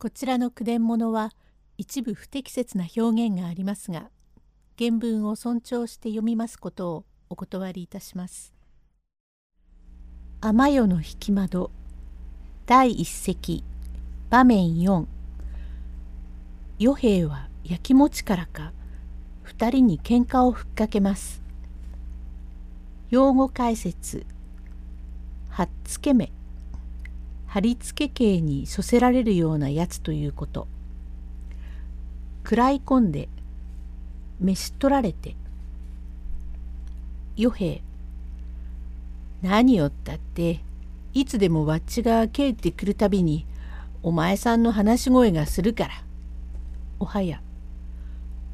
こちらの句伝物は一部不適切な表現がありますが原文を尊重して読みますことをお断りいたします。天夜の引き窓第一席場面4与兵はやきもちからか二人に喧嘩をふっかけます。用語解説はっつけめ貼り付け刑に処せられるようなやつということ。食らい込んで召し取られて与兵何よったっていつでもわっちが帰ってくるたびにお前さんの話し声がするからおはや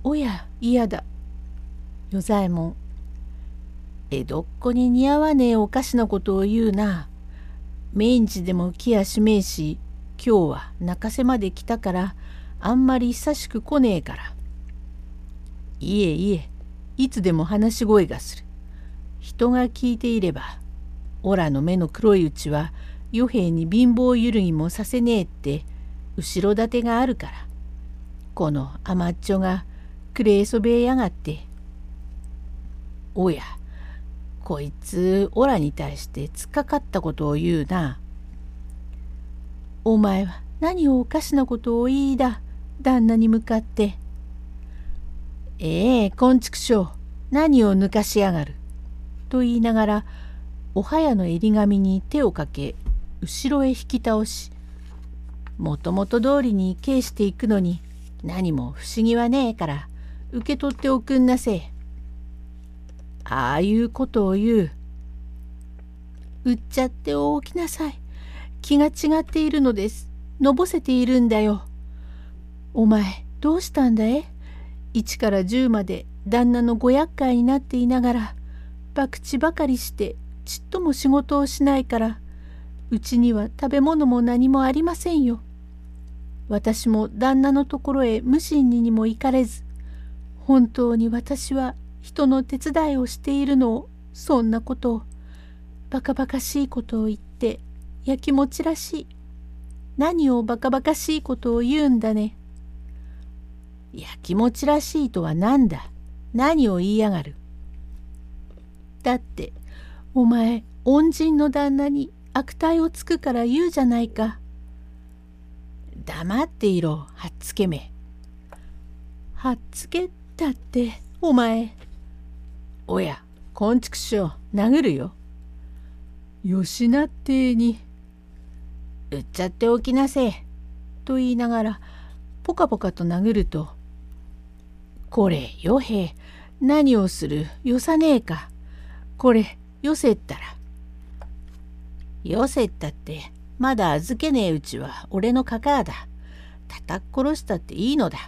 おや嫌だ与左衛門江戸っ子に似合わねえおかしなことを言うな。命日でも来やしめえし今日は中瀬まで来たからあんまり久しく来ねえから。いえいえいつでも話し声がする。人が聞いていればオラの目の黒いうちは与兵に貧乏揺るぎもさせねえって後ろ盾があるからこの甘っちょがくれえそべえやがっておやこいつオラに対して突っかかったことを言うな。お前は何をおかしなことを言いだ？旦那に向かって。ええこんちくしょう何を抜かしやがる？と言いながらおはやの襟髪に手をかけ後ろへ引き倒しもともと通りに帰していくのに何も不思議はねえから受け取っておくんなせえ。ああいうことを言う。売っちゃっておきなさい。気が違っているのです。のぼせているんだよ。お前、どうしたんだい ?1 から10まで旦那のご厄介になっていながら、博打ばかりしてちっとも仕事をしないから、うちには食べ物も何もありませんよ。私も旦那のところへ無心ににも行かれず、本当に私は人の手伝いをしているのをそんなことバカバカしいことを言ってやきもちらしい。何をバカバカしいことを言うんだね。やきもちらしいとは何だ。何を言いやがる。だってお前恩人の旦那に悪態をつくから言うじゃないか。黙っていろはっつけめ。はっつけったってお前。おや、こんちくしょう、殴るよ。よしなってに。売っちゃっておきなせえ。と言いながら、ポカポカと殴ると、これ、よへ何をする、よさねえか。これ、よせったら。よせったって、まだ預けねえうちは俺のかかあだ。叩っ殺したっていいのだ。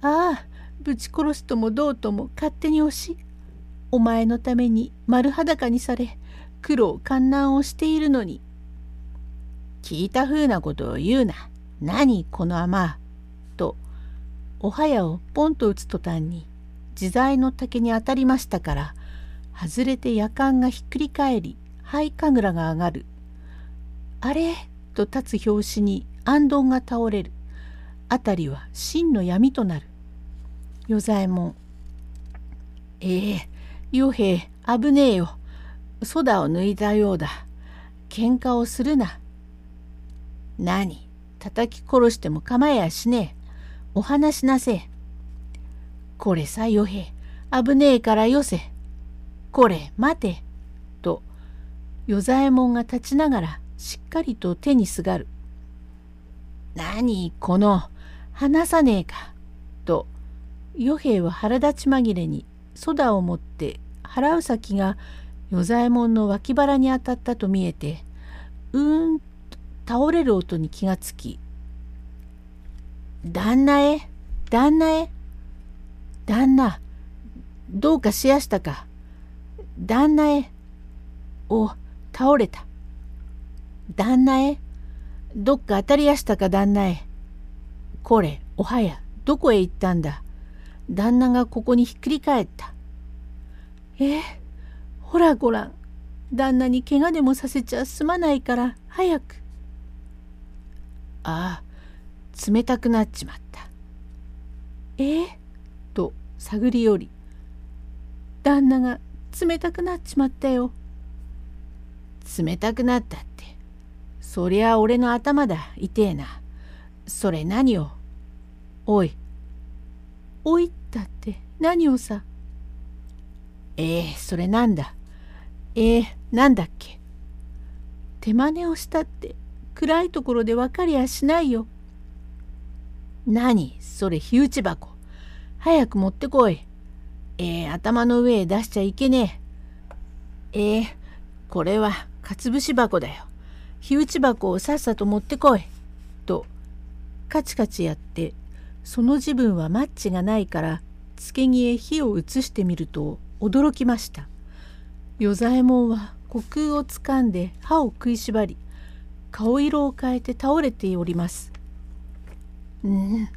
ああ、ぶち殺すともどうとも勝手に押しお前のために丸裸にされ苦労観難をしているのに。聞いたふうなことを言うな。何この甘とおはやをポンと打つ途端に自在の竹に当たりましたから外れて夜間がひっくり返り灰神楽が上がる。あれ？と立つ拍子に安どんが倒れる。辺りは真の闇となる。与左衛門。ええ与兵危ねえよ。ソダを抜いたようだ。喧嘩をするな。何叩き殺しても構えやしねえ。お話しなせえ。これさ、与兵危ねえからよせ。これ、待て。と、与左衛門が立ちながらしっかりと手にすがる。何この、話さねえか。与兵は腹立ち紛れにソダを持って払う先が与左衛門の脇腹に当たったと見えてうーんと倒れる音に気がつき「旦那へ旦那へ旦那どうかしやしたか。旦那へお倒れた。旦那へどっか当たりやしたか旦那へ。これおはやどこへ行ったんだ。旦那がここにひっくり返った。えほらごらん。旦那に怪我でもさせちゃすまないから早く。ああ、冷たくなっちまった。えー、と探り寄り旦那が冷たくなっちまったよ。冷たくなったってそりゃ俺の頭だ痛えな。それ何をおい。おいったって何をさ？ええー、それなんだ。ええー、なんだっけ？手真似をしたって暗いところで分かりゃしないよ。何？それ火打ち箱。早く持ってこい。えー、頭の上へ出しちゃいけねえ。えー、これはかつぶし箱だよ。火打ち箱をさっさと持ってこい。とカチカチやってその自分はマッチがないからつけ木へ火を移してみると驚きました。与左衛門は虚空をつかんで歯を食いしばり顔色を変えて倒れております。うん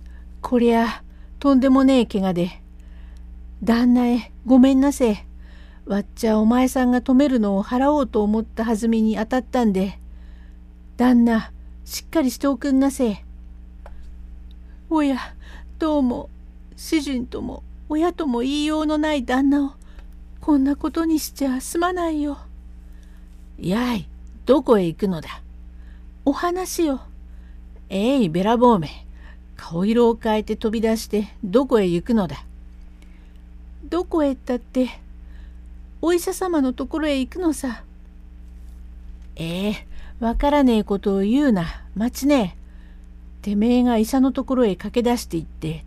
こりゃとんでもねえ怪我で。旦那へごめんなせえ。わっちゃお前さんが止めるのを払おうと思った弾みに当たったんで。旦那しっかりしておくんなせえ。おやどうも主人とも親とも言いようのない旦那をこんなことにしちゃすまないよ。やいどこへ行くのだ？お話よ。えいべらぼうめ顔色を変えて飛び出してどこへ行くのだ？どこへったってお医者様のところへ行くのさ。ええわからねえことを言うな待ちねえ。てめえが医者のところへ駆け出していって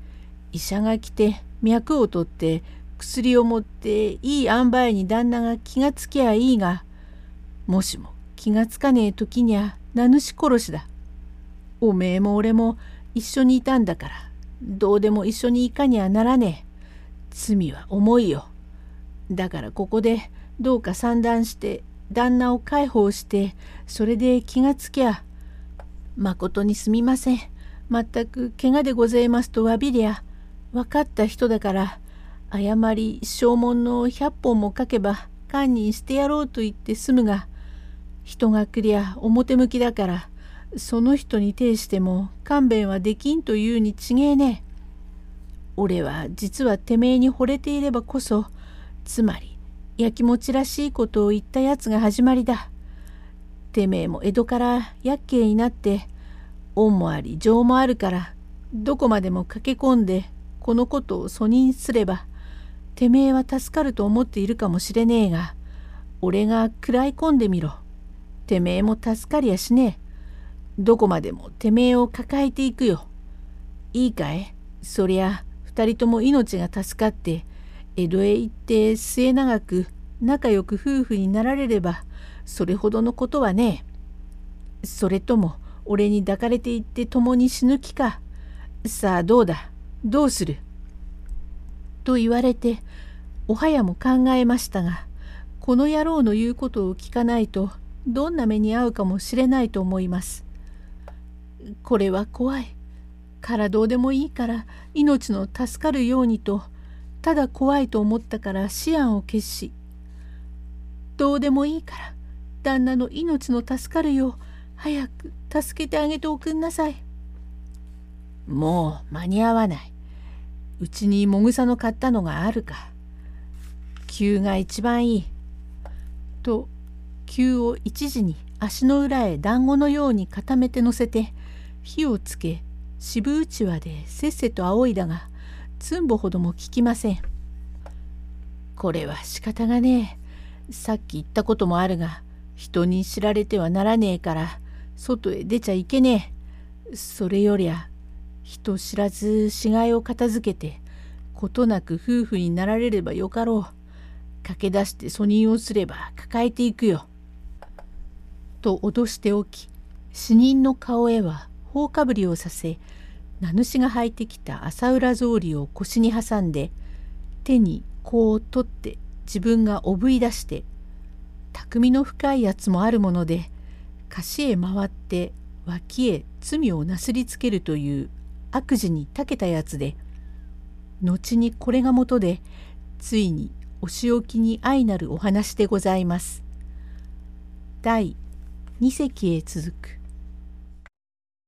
医者が来て脈を取って薬を持っていい塩梅に旦那が気がつきゃいいがもしも気がつかねえ時にゃ名主殺しだ。おめえも俺も一緒にいたんだからどうでも一緒に行かにゃならねえ。罪は重いよ。だからここでどうか算段して旦那を介抱してそれで気がつきゃまことにすみません。まったく怪我でございますと詫びりゃ分かった人だから誤り証文の100本も書けば堪忍してやろうと言って済むが人が来りゃ表向きだからその人に呈しても勘弁はできんというに違えねえ。俺は実はてめえに惚れていればこそつまりやきもちらしいことを言ったやつが始まりだ。てめえも江戸から厄介になって恩もあり情もあるからどこまでも駆け込んでこのことを訴認すればてめえは助かると思っているかもしれねえが俺が食らい込んでみろ。てめえも助かりやしねえ。どこまでもてめえを抱えていくよ。いいかい？そりゃ二人とも命が助かって江戸へ行って末永く仲良く夫婦になられればそれほどのことはね。それとも俺に抱かれていって共に死ぬ気か。さあどうだ？どうする？と言われておはやも考えましたがこの野郎の言うことを聞かないとどんな目に遭うかもしれないと思います。これは怖い。からどうでもいいから命の助かるようにとただ怖いと思ったから思案を決しどうでもいいから旦那の命の助かるよう早く助けてあげておくんなさい。もう間に合わない。うちにもぐさの買ったのがあるか。急が一番いい。と急を一時に足の裏へ団子のように固めて乗せて火をつけ渋うちわでせっせと仰いだがつんぼほども効きません。これは仕方がねえ。さっき言ったこともあるが人に知られてはならねえから外へ出ちゃいけねえ。それよりゃ人知らず死骸を片付けてことなく夫婦になられればよかろう。駆け出して訴人をすれば抱えていくよ。と脅しておき死人の顔へは頬かぶりをさせ名主が履いてきた朝浦草履を腰に挟んで手に子を取って自分がおぶい出して匠の深いやつもあるもので貸しへ回って脇へ罪をなすりつけるという悪事に長けたやつで後にこれがもとでついにお仕置きに愛なるお話でございます。第2席へ続く